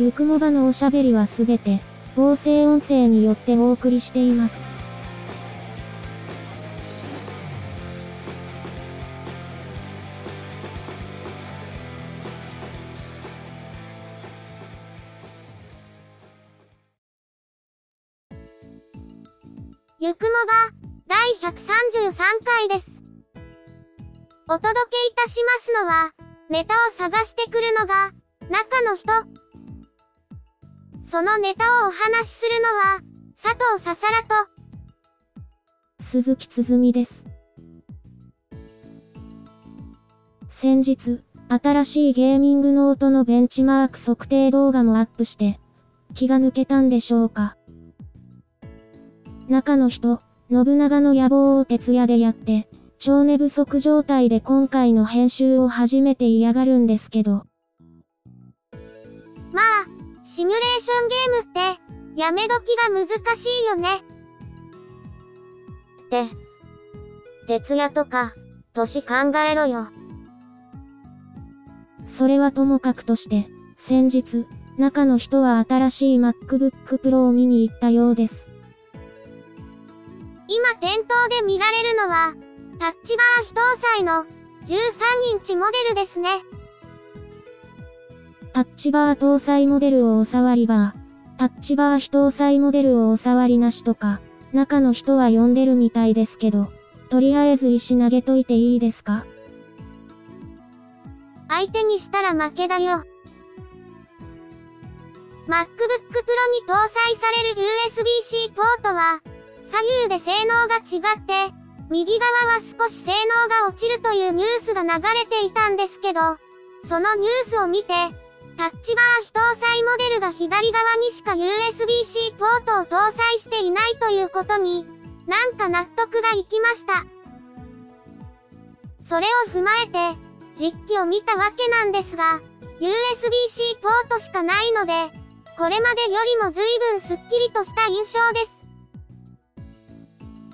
ゆくもばのおしゃべりはすべて、合成音声によってお送りしています。ゆくもば、第133回です。お届けいたしますのは、ネタを探してくるのが、中の人。そのネタをお話しするのは、佐藤ささらと、鈴木つづみです。先日、新しいゲーミングノートのベンチマーク測定動画もアップして、気が抜けたんでしょうか。中の人、信長の野望を徹夜でやって、超寝不足状態で今回の編集を初めて嫌がるんですけど。まあ、シミュレーションゲームって、やめ時が難しいよね。って、徹夜とか、年考えろよ。それはともかくとして、先日、中の人は新しい MacBook Pro を見に行ったようです。今店頭で見られるのは、タッチバー非搭載の13インチモデルですね。タッチバー搭載モデルをお触りバー、タッチバー非搭載モデルをお触りなしとか、中の人は呼んでるみたいですけど、とりあえず石投げといていいですか？相手にしたら負けだよ。MacBook Pro に搭載される USB-C ポートは、左右で性能が違って、右側は少し性能が落ちるというニュースが流れていたんですけど、そのニュースを見て、タッチバー非搭載モデルが左側にしか USB-C ポートを搭載していないということに、なんか納得がいきました。それを踏まえて、実機を見たわけなんですが、USB-C ポートしかないので、これまでよりも随分スッキリとした印象です。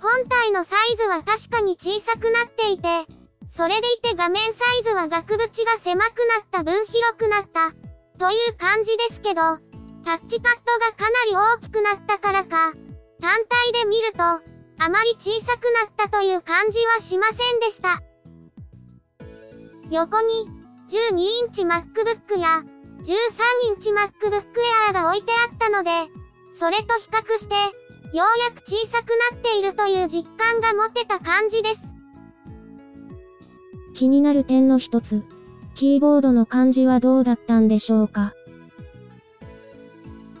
本体のサイズは確かに小さくなっていて、それでいて画面サイズは額縁が狭くなった分広くなった、という感じですけど、タッチパッドがかなり大きくなったからか、単体で見ると、あまり小さくなったという感じはしませんでした。横に、12インチ MacBook や、13インチ MacBook Air が置いてあったので、それと比較して、ようやく小さくなっているという実感が持てた感じです。気になる点の一つ、キーボードの感じはどうだったんでしょうか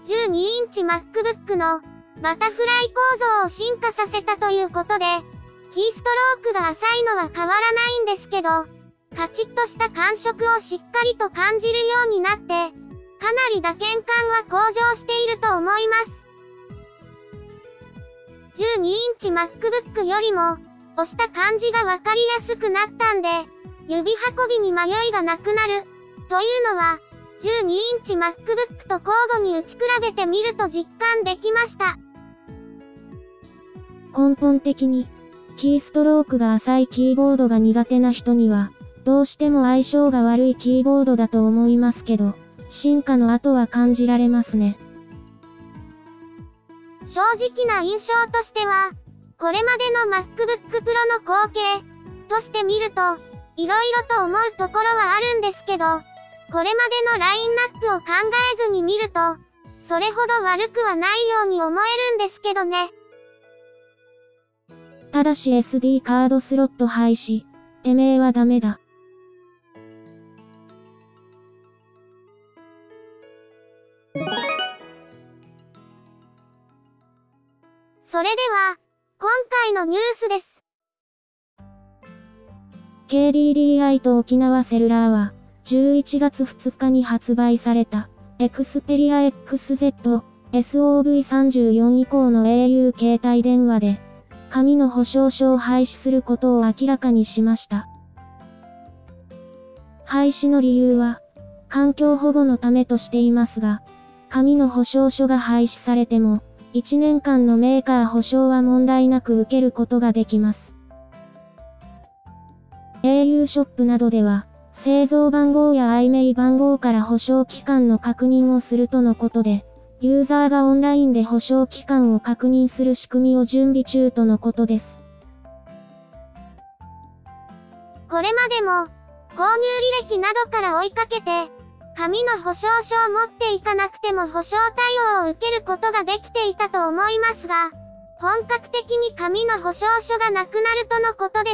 ？12インチ MacBook のバタフライ構造を進化させたということで、キーストロークが浅いのは変わらないんですけど、カチッとした感触をしっかりと感じるようになって、かなり打鍵感は向上していると思います。12インチ MacBook よりも、押した感じがわかりやすくなったんで、指運びに迷いがなくなる。というのは、12インチ MacBook と交互に打ち比べてみると実感できました。根本的に、キーストロークが浅いキーボードが苦手な人には、どうしても相性が悪いキーボードだと思いますけど、進化の後は感じられますね。正直な印象としては、これまでの MacBook Pro の光景として見ると、色々と思うところはあるんですけど、これまでのラインナップを考えずに見ると、それほど悪くはないように思えるんですけどね。ただし SD カードスロット廃止、てめえはダメだ。それでは、今回のニュースです。KDDI と沖縄セルラーは、11月2日に発売された、Xperia XZ SOV34 以降の au 携帯電話で、紙の保証書を廃止することを明らかにしました。廃止の理由は、環境保護のためとしていますが、紙の保証書が廃止されても、1年間のメーカー保証は問題なく受けることができます。au ショップなどでは、製造番号や i m a 番号から保証期間の確認をするとのことで、ユーザーがオンラインで保証期間を確認する仕組みを準備中とのことです。これまでも、購入履歴などから追いかけて、紙の保証書を持っていかなくても保証対応を受けることができていたと思いますが、本格的に紙の保証書がなくなるとのことで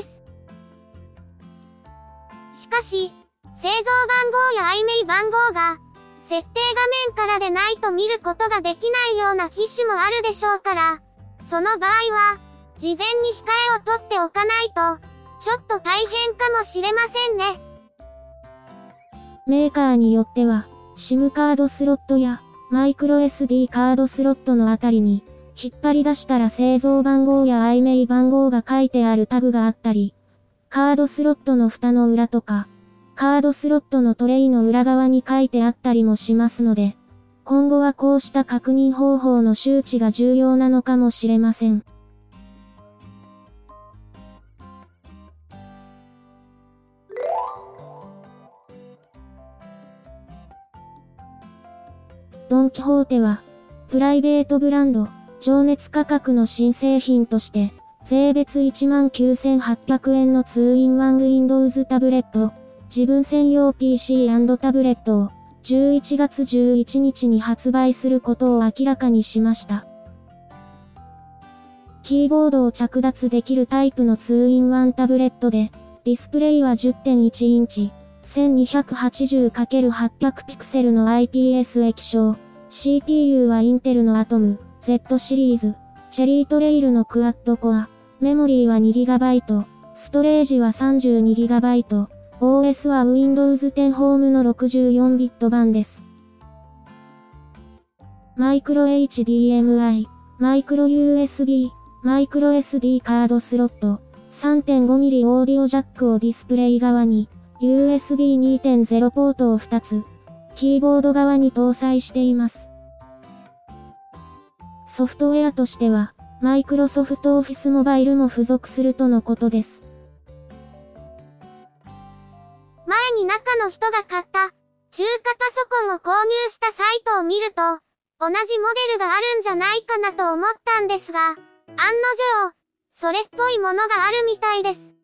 す。しかし、製造番号や IMEI 番号が、設定画面からでないと見ることができないような機種もあるでしょうから、その場合は、事前に控えを取っておかないと、ちょっと大変かもしれませんね。メーカーによっては、SIM カードスロットや、マイクロ SD カードスロットのあたりに、引っ張り出したら製造番号や i m a 番号が書いてあるタグがあったり、カードスロットの蓋の裏とか、カードスロットのトレイの裏側に書いてあったりもしますので、今後はこうした確認方法の周知が重要なのかもしれません。ドンキホーテは、プライベートブランド、情熱価格の新製品として、税別19,800円の 2-in-1 Windows タブレット、自分専用 PC& タブレットを11月11日に発売することを明らかにしました。キーボードを着脱できるタイプの 2-in-1 タブレットで、ディスプレイは10.1インチ、1280×800 ピクセルの IPS 液晶、CPU はインテルのアトム、Z シリーズ、チェリートレイルのクワッドコア、メモリーは 2GB、ストレージは 32GB、OS は Windows 10 Home の64ビット版です。マイクロ HDMI、マイクロ USB、マイクロ SD カードスロット、3.5mm オーディオジャックをディスプレイ側に、USB 2.0ポートを2つ、キーボード側に搭載しています。ソフトウェアとしては、マイクロソフトオフィスモバイルも付属するとのことです。前に中の人が買った中華パソコンを購入したサイトを見ると、同じモデルがあるんじゃないかなと思ったんですが、案の定、それっぽいものがあるみたいです。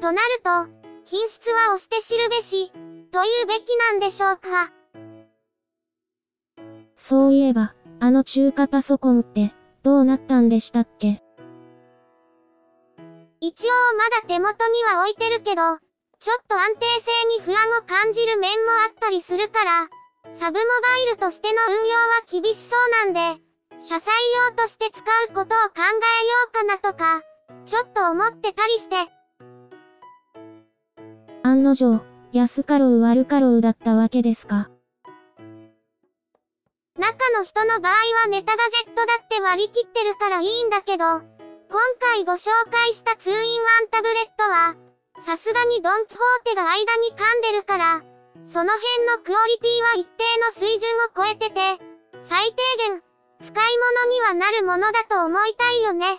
となると、品質は押して知るべし、というべきなんでしょうか。そういえば、あの中華パソコンって、どうなったんでしたっけ？一応まだ手元には置いてるけど、ちょっと安定性に不安を感じる面もあったりするから、サブモバイルとしての運用は厳しそうなんで、車載用として使うことを考えようかなとか、ちょっと思ってたりして。案の定、安かろう悪かろうだったわけですか？中の人の場合はネタガジェットだって割り切ってるからいいんだけど、今回ご紹介した 2-in-1 タブレットは、さすがにドンキホーテが間に噛んでるから、その辺のクオリティは一定の水準を超えてて、最低限、使い物にはなるものだと思いたいよね。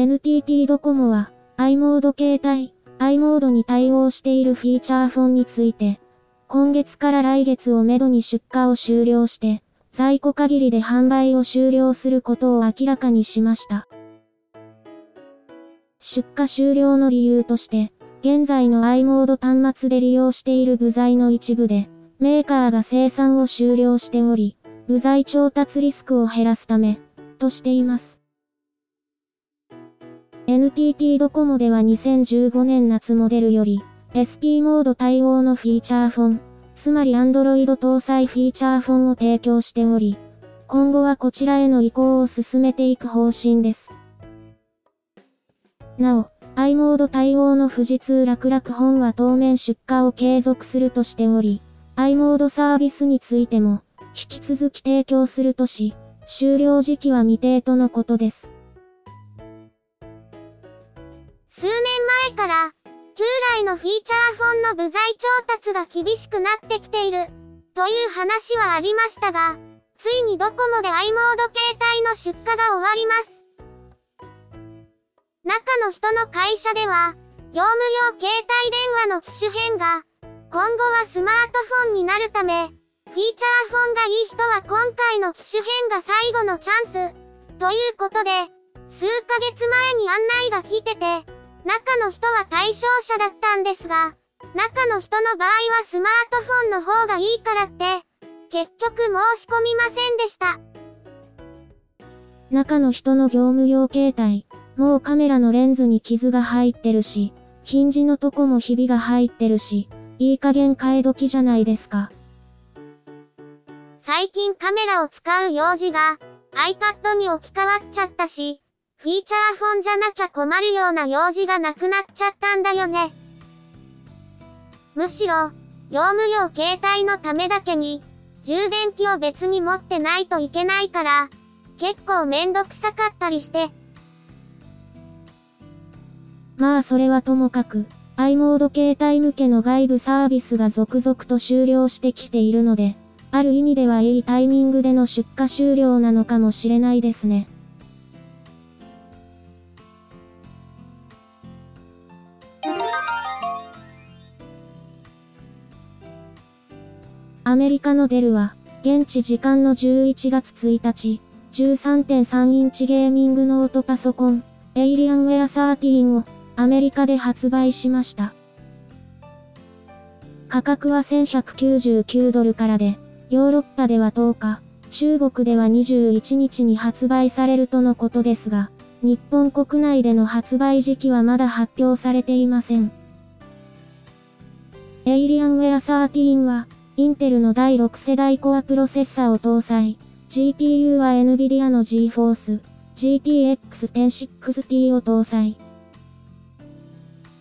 NTT ドコモは、i モード携帯、i モードに対応しているフィーチャーフォンについて、今月から来月をめどに出荷を終了して、在庫限りで販売を終了することを明らかにしました。出荷終了の理由として、現在の i モード端末で利用している部材の一部で、メーカーが生産を終了しており、部材調達リスクを減らすため、としています。NTT ドコモでは2015年夏モデルより、SP モード対応のフィーチャーフォン、つまり Android 搭載フィーチャーフォンを提供しており、今後はこちらへの移行を進めていく方針です。なお、i モード対応の富士通楽々本は当面出荷を継続するとしており、i モードサービスについても、引き続き提供するとし、終了時期は未定とのことです。数年前から、旧来のフィーチャーフォンの部材調達が厳しくなってきている、という話はありましたが、ついにドコモで i モード携帯の出荷が終わります。中の人の会社では、業務用携帯電話の機種変が、今後はスマートフォンになるため、フィーチャーフォンがいい人は今回の機種変が最後のチャンス、ということで、数ヶ月前に案内が来てて、中の人は対象者だったんですが、中の人の場合はスマートフォンの方がいいからって、結局申し込みませんでした。中の人の業務用携帯、もうカメラのレンズに傷が入ってるし、ヒンジのとこもひびが入ってるし、いい加減替え時じゃないですか。最近カメラを使う用事が iPad に置き換わっちゃったし、フィーチャーフォンじゃなきゃ困るような用事がなくなっちゃったんだよね。むしろ、業務用携帯のためだけに、充電器を別に持ってないといけないから、結構めんどくさかったりして。まあそれはともかく、i モード携帯向けの外部サービスが続々と終了してきているので、ある意味ではいいタイミングでの出荷終了なのかもしれないですね。メリカのデルは、現地時間の11月1日、13.3インチゲーミングノートパソコン、エイリアンウェア13を、アメリカで発売しました。価格は1199ドルからで、ヨーロッパでは10日、中国では21日に発売されるとのことですが、日本国内での発売時期はまだ発表されていません。エイリアンウェア13は、インテルの第6世代コアプロセッサを搭載。GPU は NVIDIA の GForce GTX 1060T を搭載。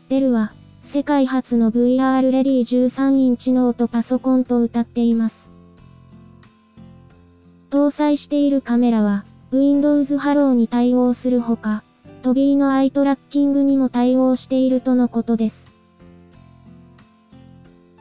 デルは、世界初の VR レディ13インチノートパソコンと歌っています。搭載しているカメラは、Windows Hello に対応するほか、トビーのアイトラッキングにも対応しているとのことです。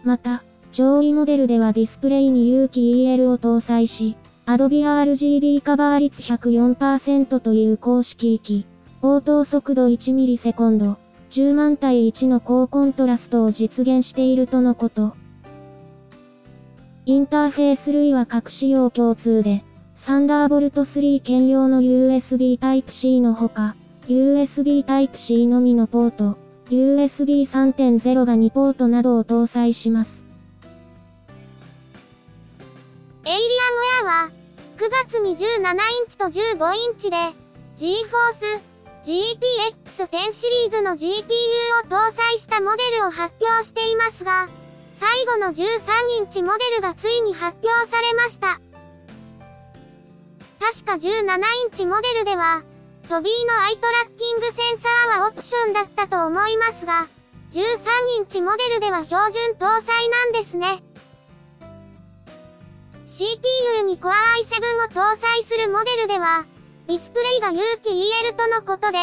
また、上位モデルではディスプレイに有機 EL を搭載し、Adobe RGB カバー率104%という公式域、応答速度1ミリセコンド、10万対1の高コントラストを実現しているとのこと。インターフェース類は各仕様共通で、サンダーボルト3兼用の USB Type-C のほか、USB Type-C のみのポート、USB 3.0が2ポートなどを搭載します。エイリアンウェアは、9月に17インチと15インチで、GForce GTX 10シリーズの GPU を搭載したモデルを発表していますが、最後の13インチモデルがついに発表されました。確か17インチモデルでは、トビーのアイトラッキングセンサーはオプションだったと思いますが、13インチモデルでは標準搭載なんですね。CPU に Core i7 を搭載するモデルでは、ディスプレイが有機 EL とのことで、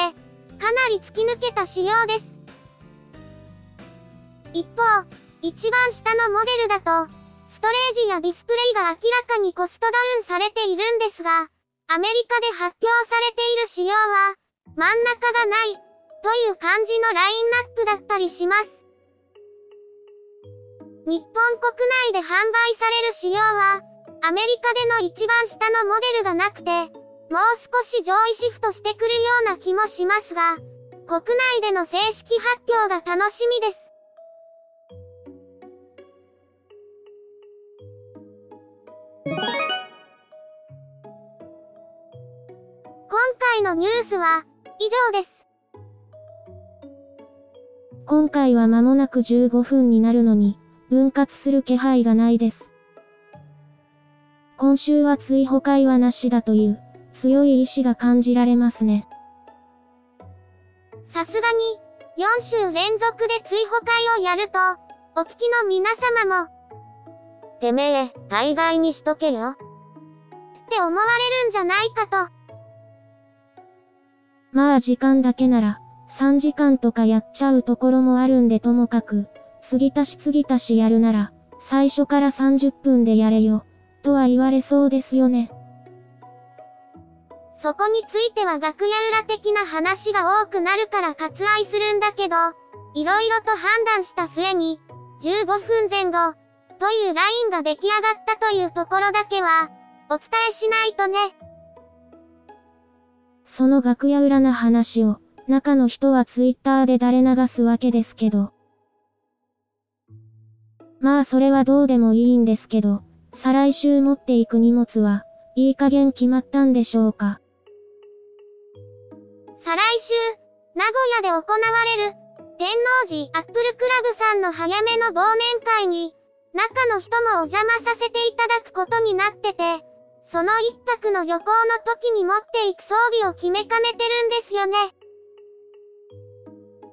かなり突き抜けた仕様です。一方、一番下のモデルだと、ストレージやディスプレイが明らかにコストダウンされているんですが、アメリカで発表されている仕様は、真ん中がない、という感じのラインナップだったりします。日本国内で販売される仕様は、アメリカでの一番下のモデルがなくて、もう少し上位シフトしてくるような気もしますが、国内での正式発表が楽しみです。今回のニュースは以上です。今回は間もなく15分になるのに、分割する気配がないです。今週は追放会はなしだという強い意志が感じられますね。さすがに、4週連続で追放会をやると、お聞きの皆様も、てめえ、大概にしとけよ。って思われるんじゃないかと。まあ時間だけなら、3時間とかやっちゃうところもあるんでともかく、継ぎ足し継ぎ足しやるなら、最初から30分でやれよ、とは言われそうですよね。そこについては楽屋裏的な話が多くなるから割愛するんだけど、いろいろと判断した末に、15分前後、というラインが出来上がったというところだけは、お伝えしないとね。その楽屋裏な話を、中の人はツイッターで垂れ流すわけですけど。まあそれはどうでもいいんですけど、再来週持っていく荷物は、いい加減決まったんでしょうか？再来週、名古屋で行われる、天王寺アップルクラブさんの早めの忘年会に、中の人もお邪魔させていただくことになってて、その一泊の旅行の時に持っていく装備を決めかねてるんですよね。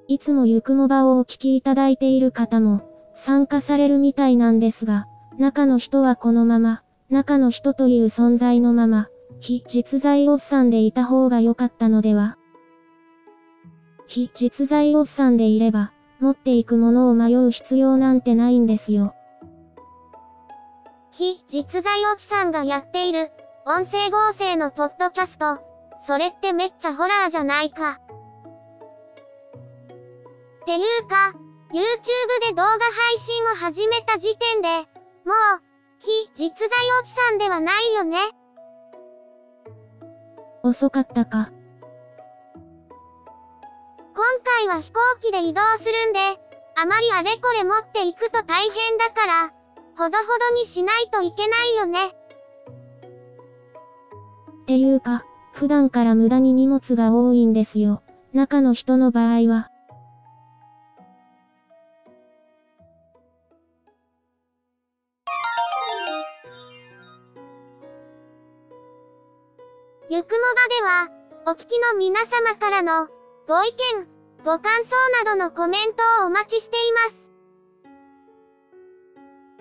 いつもゆくもばをお聞きいただいている方も、参加されるみたいなんですが、中の人はこのまま、中の人という存在のまま、非実在おっさんでいた方が良かったのでは？非実在おっさんでいれば、持っていくものを迷う必要なんてないんですよ。非実在おっさんがやっている、音声合成のポッドキャスト。それってめっちゃホラーじゃないか。っていうか、YouTube で動画配信を始めた時点で、もう、非実在おじさんではないよね。遅かったか。今回は飛行機で移動するんで、あまりあれこれ持っていくと大変だから、ほどほどにしないといけないよね。っていうか、普段から無駄に荷物が多いんですよ。中の人の場合は。は、お聞きの皆様からのご意見、ご感想などのコメントをお待ちしています。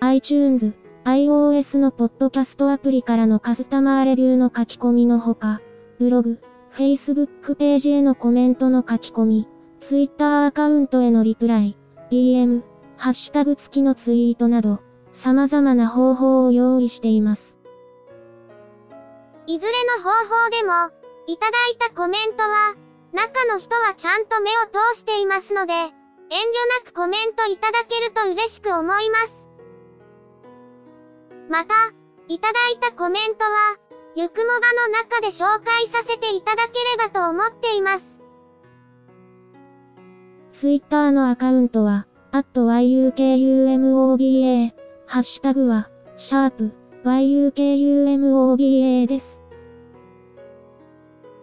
iTunes、iOS のポッドキャストアプリからのカスタマーレビューの書き込みのほか、ブログ、Facebook ページへのコメントの書き込み、Twitter アカウントへのリプライ、DM、ハッシュタグ付きのツイートなど、様々な方法を用意しています。いずれの方法でも、いただいたコメントは、中の人はちゃんと目を通していますので、遠慮なくコメントいただけると嬉しく思います。また、いただいたコメントは、ゆくもばの中で紹介させていただければと思っています。ツイッターのアカウントは、at yukumoba、ハッシュタグは、シャープ yukumoba です。